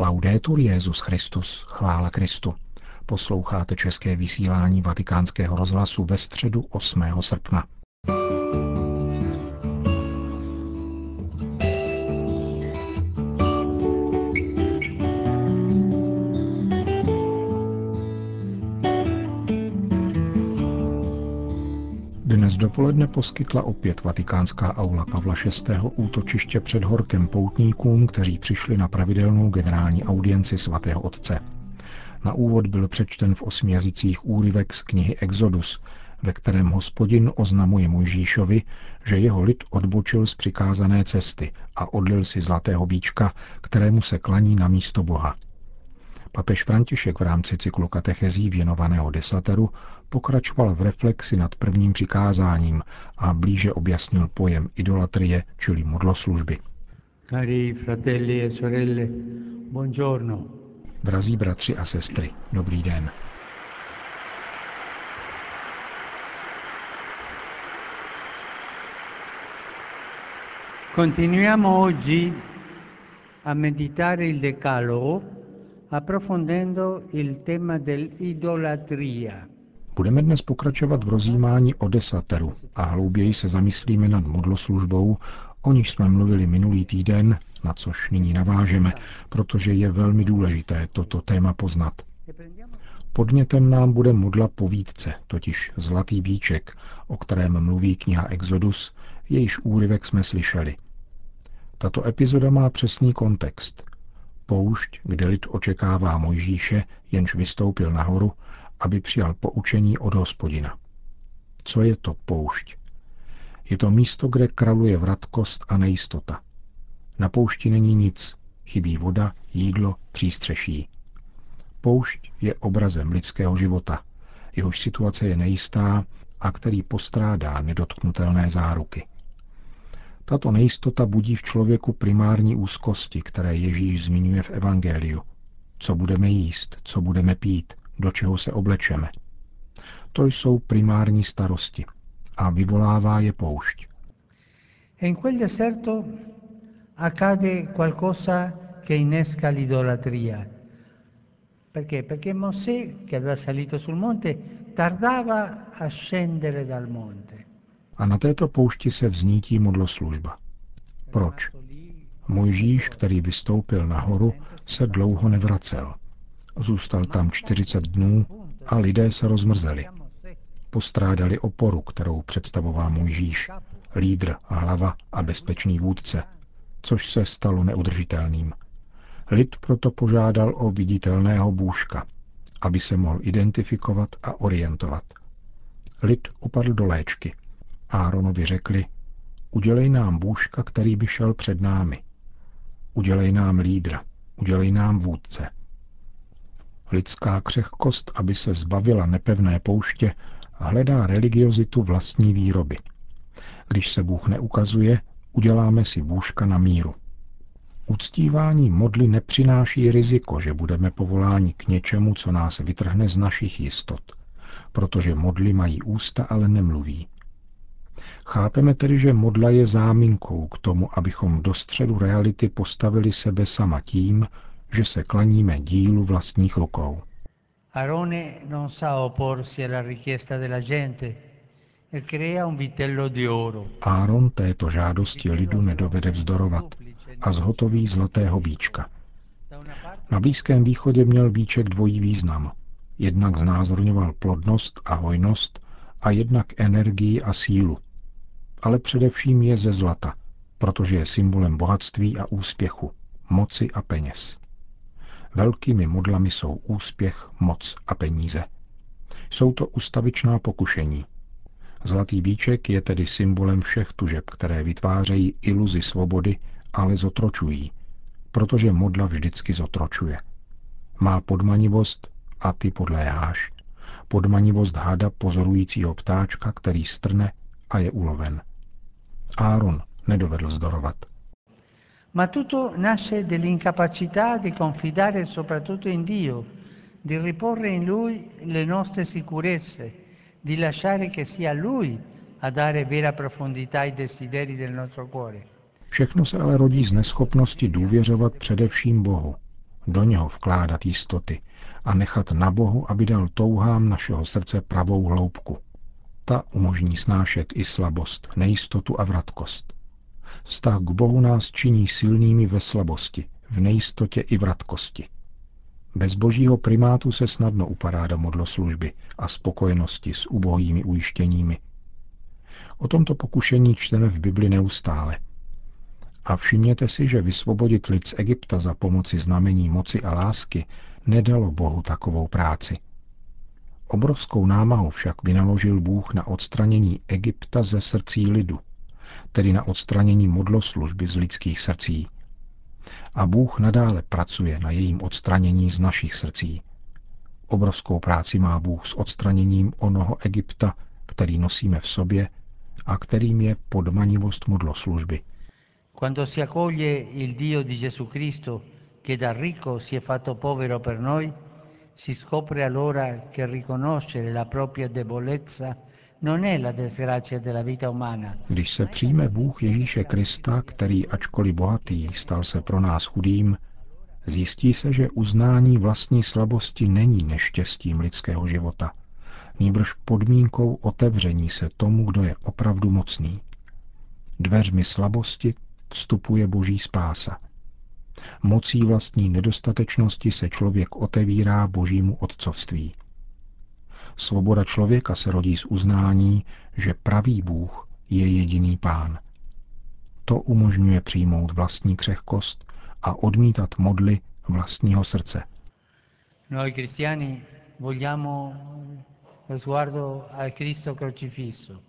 Laudetur Jezus Christus, chvála Kristu. Posloucháte české vysílání Vatikánského rozhlasu ve středu 8. srpna. Dnes dopoledne poskytla opět vatikánská aula Pavla VI. útočiště před horkem poutníkům, kteří přišli na pravidelnou generální audienci svatého otce. Na úvod byl přečten v osmi jazycích úryvek z knihy Exodus, ve kterém hospodin oznamuje Mojžíšovi, že jeho lid odbočil z přikázané cesty a odlil si zlatého bíčka, kterému se klaní na místo Boha – Papež František v rámci cyklu katechezí věnovaného desateru pokračoval v reflexi nad prvním přikázáním a blíže objasnil pojem idolatrie, čili modloslužby. Cari fratelli e sorelle, buongiorno. Drazí bratři a sestry, dobrý den. Continuiamo oggi a meditare il Decalogo Budeme dnes pokračovat v rozjímání o desateru a hlouběji se zamyslíme nad modloslužbou, o níž jsme mluvili minulý týden, na což nyní navážeme, protože je velmi důležité toto téma poznat. Podnětem nám bude modla povídce, totiž Zlatý bíček, o kterém mluví kniha Exodus, jejíž úryvek jsme slyšeli. Tato epizoda má přesný kontext poušť, kde lid očekává Mojžíše, jenž vystoupil nahoru, aby přijal poučení od hospodina. Co je to poušť? Je to místo, kde kraluje vratkost a nejistota. Na poušti není nic, chybí voda, jídlo, přístřeší. Poušť je obrazem lidského života, jehož situace je nejistá a který postrádá nedotknutelné záruky. Tato nejistota budí v člověku primární úzkosti, které Ježíš zmiňuje v Evangeliu. Co budeme jíst, co budeme pít, do čeho se oblečeme. To jsou primární starosti a vyvolává je poušť. In quel deserto accade qualcosa che innesca l'idolatria. Perché? Perché Mosè, che aveva salito sul monte, tardava a scendere dal monte. A na této poušti se vznítí modloslužba. Proč? Mojžíš, který vystoupil nahoru, se dlouho nevracel. Zůstal tam 40 dnů a lidé se rozmrzeli. Postrádali oporu, kterou představoval Mojžíš, lídr, hlava a bezpečný vůdce, což se stalo neudržitelným. Lid proto požádal o viditelného bůžka, aby se mohl identifikovat a orientovat. Lid upadl do léčky – Áronovi řekli, udělej nám bůžka, který by šel před námi. Udělej nám lídra, udělej nám vůdce. Lidská křehkost, aby se zbavila nepevné pouště, hledá religiozitu vlastní výroby. Když se Bůh neukazuje, uděláme si bůžka na míru. Uctívání modly nepřináší riziko, že budeme povoláni k něčemu, co nás vytrhne z našich jistot, protože modly mají ústa, ale nemluví. Chápeme tedy, že modla je záminkou k tomu, abychom do středu reality postavili sebe sama tím, že se klaníme dílu vlastních rukou. Arone non sa opporsi alla richiesta della gente e crea un vitello di oro. Áron této žádosti lidu nedovede vzdorovat a zhotoví zlatého bíčka. Na Blízkém východě měl bíček dvojí význam. Jednak znázorňoval plodnost a hojnost a jednak energii a sílu ale především je ze zlata, protože je symbolem bohatství a úspěchu, moci a peněz. Velkými modlami jsou úspěch, moc a peníze. Jsou to ustavičná pokušení. Zlatý bíček je tedy symbolem všech tužeb, které vytvářejí iluzi svobody, ale zotročují, protože modla vždycky zotročuje. Má podmanivost a ty podléháš. Podmanivost hada pozorujícího ptáčka, který strne a je uloven. Áron nedovedl zdorovat. Ma tutto nasce dell'incapacità di confidare soprattutto in Dio, di riporre in Lui le nostre sicurezze, di lasciare che sia Lui a dare vera profondità ai desideri del nostro cuore. Všechno se ale rodí z neschopnosti důvěřovat především Bohu, do něho vkládat jistoty a nechat na Bohu, aby dal touhám našeho srdce pravou hloubku. Ta umožní snášet i slabost, nejistotu a vratkost. Vztah k Bohu nás činí silnými ve slabosti, v nejistotě i vratkosti. Bez božího primátu se snadno upadá do modloslužby a spokojenosti s ubohými ujištěními. O tomto pokušení čteme v Bibli neustále. A všimněte si, že vysvobodit lid z Egypta za pomoci znamení moci a lásky nedalo Bohu takovou práci. Obrovskou námahu však vynaložil Bůh na odstranění Egypta ze srdcí lidu, tedy na odstranění modloslužby z lidských srdcí. A Bůh nadále pracuje na jejím odstranění z našich srdcí. Obrovskou práci má Bůh s odstraněním onoho Egypta, který nosíme v sobě a kterým je podmanivost modloslužby. Quando si accoglie il Dio di Gesù Cristo, che da ricco si è fatto povero per noi, si scopre allora che riconoscere la propria debolezza. Když se přijme Bůh Ježíše Krista, který ačkoliv bohatý, stal se pro nás chudým, zjistí se, že uznání vlastní slabosti není neštěstím lidského života, nýbrž podmínkou otevření se tomu, kdo je opravdu mocný. Dveřmi slabosti vstupuje boží spása. Mocí vlastní nedostatečnosti se člověk otevírá božímu otcovství. Svoboda člověka se rodí z uznání, že pravý Bůh je jediný pán. To umožňuje přijmout vlastní křehkost a odmítat modly vlastního srdce. Noi cristiani vogliamo lo sguardo al Cristo crocifisso,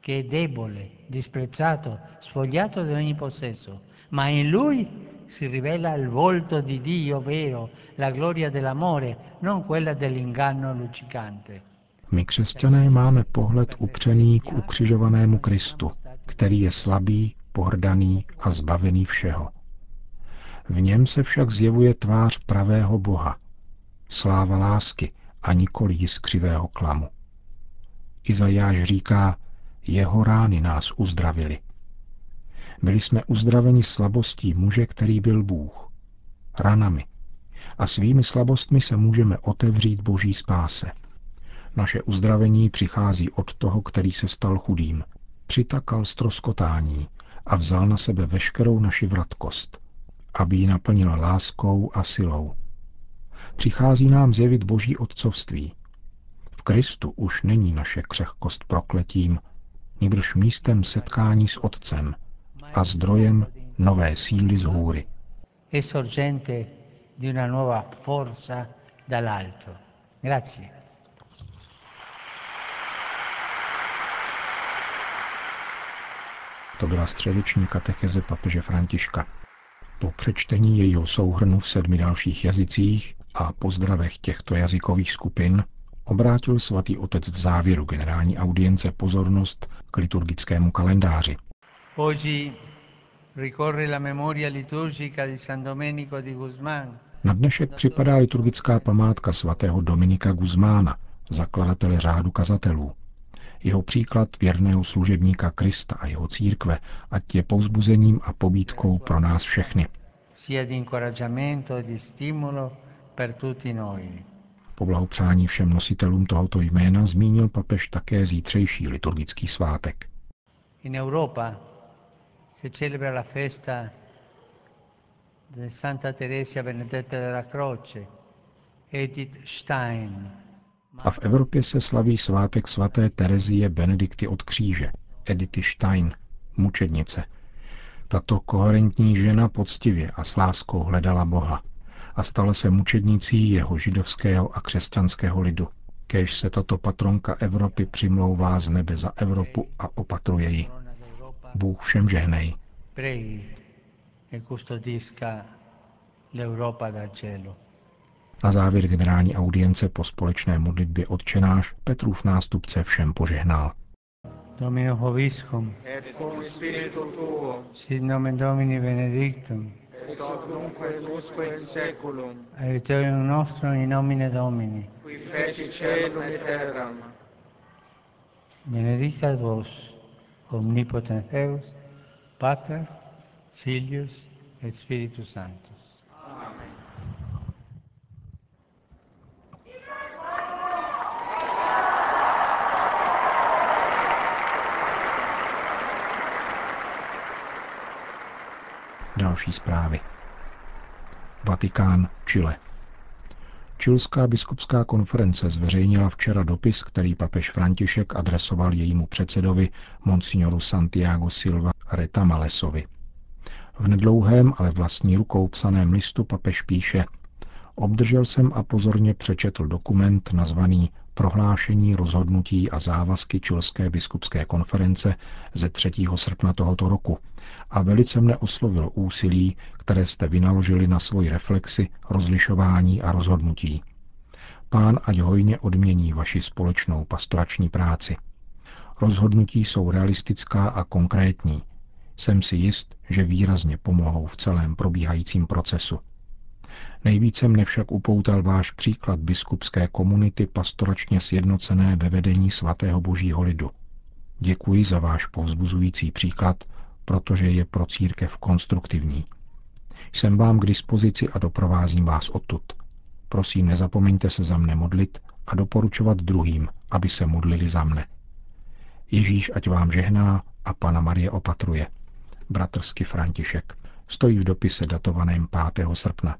che è debole, disprezzato, spogliato di ogni possesso, ma in Lui si rivela il volto di Dio vero, la gloria dell'amore, non quella dell'inganno luccicante. My křesťané máme pohled upřený k ukřižovanému Kristu, který je slabý, pohrdaný a zbavený všeho. V něm se však zjevuje tvář pravého Boha, sláva lásky a nikoli jiskřivého klamu. Izajáš říká, jeho rány nás uzdravili. Byli jsme uzdraveni slabostí muže, který byl Bůh, ranami. A svými slabostmi se můžeme otevřít boží spáse. Naše uzdravení přichází od toho, který se stal chudým, přitakal stroskotání a vzal na sebe veškerou naši vratkost, aby ji naplnila láskou a silou. Přichází nám zjevit boží otcovství. V Kristu už není naše křehkost prokletím, nýbrž místem setkání s Otcem a zdrojem nové síly z hůry. To byla středeční katecheze papeže Františka. Po přečtení jejího souhrnu v sedmi dalších jazycích a pozdravech těchto jazykových skupin obrátil svatý otec v závěru generální audience pozornost k liturgickému kalendáři. Oggi ricorre la memoria liturgica di San Domenico di Guzmán. Na dnešek připadá liturgická památka svatého Dominika Guzmána, zakladatele řádu kazatelů. Jeho příklad věrného služebníka Krista a jeho církve, ať je povzbuzením a pobídkou pro nás všechny. e di stimolo per tutti noi. Po blahopřání všem nositelům tohoto jména zmínil papež také zítřejší liturgický svátek. In Europa celebra la festa di Santa Teresa Benedetta della Croce, Edith Stein, A v Evropě se slaví svátek svaté Terezie Benedikty od kříže, Edity Stein, mučednice. Tato koherentní žena poctivě a s láskou hledala Boha a stala se mučednicí jeho židovského a křesťanského lidu. Kéž se tato patronka Evropy přimlouvá z nebe za Evropu a opatruje ji. Bůh všem žehnej. preghi e custodisca l'Europa dal cielo. Na závěr generální audience po společné modlitbě odčenáš Petrův nástupce všem požehnal. Domino Hoviscum, et cum spiritu tuo, sit nomen Domini benedictum, ex hoc nunc et usque in seculum, aiuterium nostrum in nomine Domini, qui feci celum et terram, benedicat vos, omnipotent Deus, Pater, Filius et Spiritus Sanctus. Amen. Další zprávy. Vatikán, Chile. Čilská biskupská konference zveřejnila včera dopis, který papež František adresoval jejímu předsedovi, monsignoru Santiago Silva Retamalesovi. V nedlouhém, ale vlastní rukou psaném listu papež píše Obdržel jsem a pozorně přečetl dokument nazvaný Prohlášení rozhodnutí a závazky Čilské biskupské konference ze 3. srpna tohoto roku a velice mne oslovil úsilí, které jste vynaložili na svoji reflexi, rozlišování a rozhodnutí. Pán ať hojně odmění vaši společnou pastorační práci. Rozhodnutí jsou realistická a konkrétní. Jsem si jist, že výrazně pomohou v celém probíhajícím procesu. Nejvíce mne však upoutal váš příklad biskupské komunity pastoračně sjednocené ve vedení svatého božího lidu. Děkuji za váš povzbuzující příklad, protože je pro církev konstruktivní. Jsem vám k dispozici a doprovázím vás odtud. Prosím, nezapomeňte se za mne modlit a doporučovat druhým, aby se modlili za mne. Ježíš ať vám žehná a Pana Marie opatruje. Bratrsky František. Stojí v dopise datovaném 5. srpna.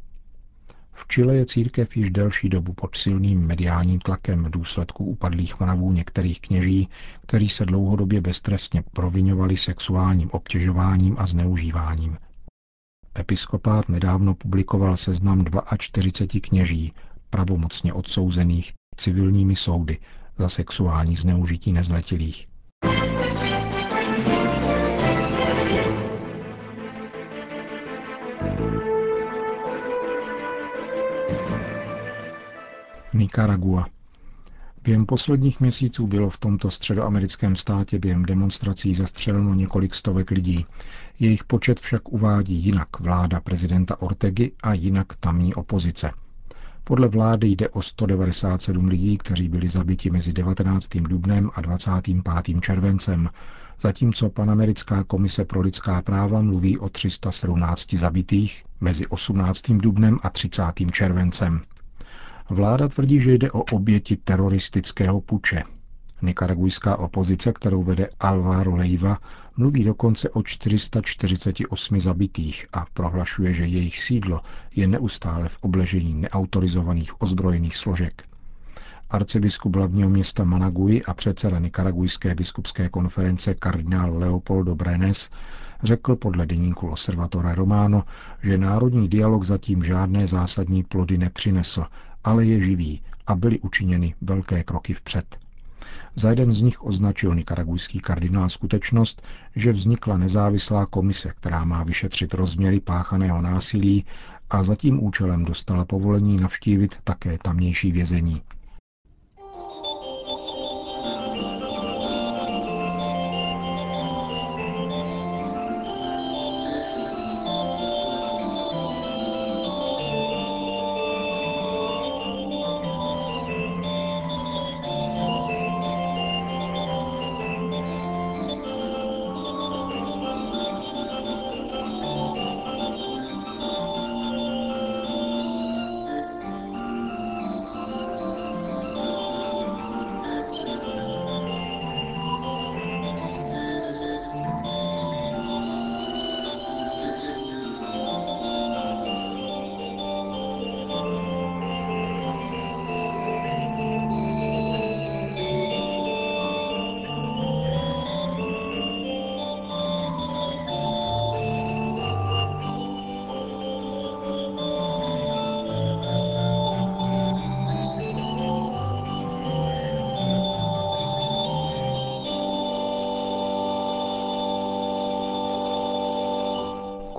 V Chile je církev již delší dobu pod silným mediálním tlakem v důsledku upadlých mravů některých kněží, kteří se dlouhodobě beztrestně provinovali sexuálním obtěžováním a zneužíváním. Episkopát nedávno publikoval seznam 42 kněží, pravomocně odsouzených civilními soudy za sexuální zneužití nezletilých. Nicaragua. Během posledních měsíců bylo v tomto středoamerickém státě během demonstrací zastřeleno několik stovek lidí. Jejich počet však uvádí jinak vláda prezidenta Ortegy a jinak tamní opozice. Podle vlády jde o 197 lidí, kteří byli zabiti mezi 19. dubnem a 25. červencem, zatímco Panamerická komise pro lidská práva mluví o 317 zabitých mezi 18. dubnem a 30. červencem. Vláda tvrdí, že jde o oběti teroristického puče. Nikaragujská opozice, kterou vede Alvaro Leiva, mluví dokonce o 448 zabitých a prohlašuje, že jejich sídlo je neustále v obležení neautorizovaných ozbrojených složek. Arcibiskup hlavního města Managui a předseda Nikaragujské biskupské konference kardinál Leopoldo Brenes řekl podle deníku Observatore Romano, že národní dialog zatím žádné zásadní plody nepřinesl ale je živý a byly učiněny velké kroky vpřed. Za jeden z nich označil nikaragujský kardinál skutečnost, že vznikla nezávislá komise, která má vyšetřit rozměry páchaného násilí a za tím účelem dostala povolení navštívit také tamnější vězení.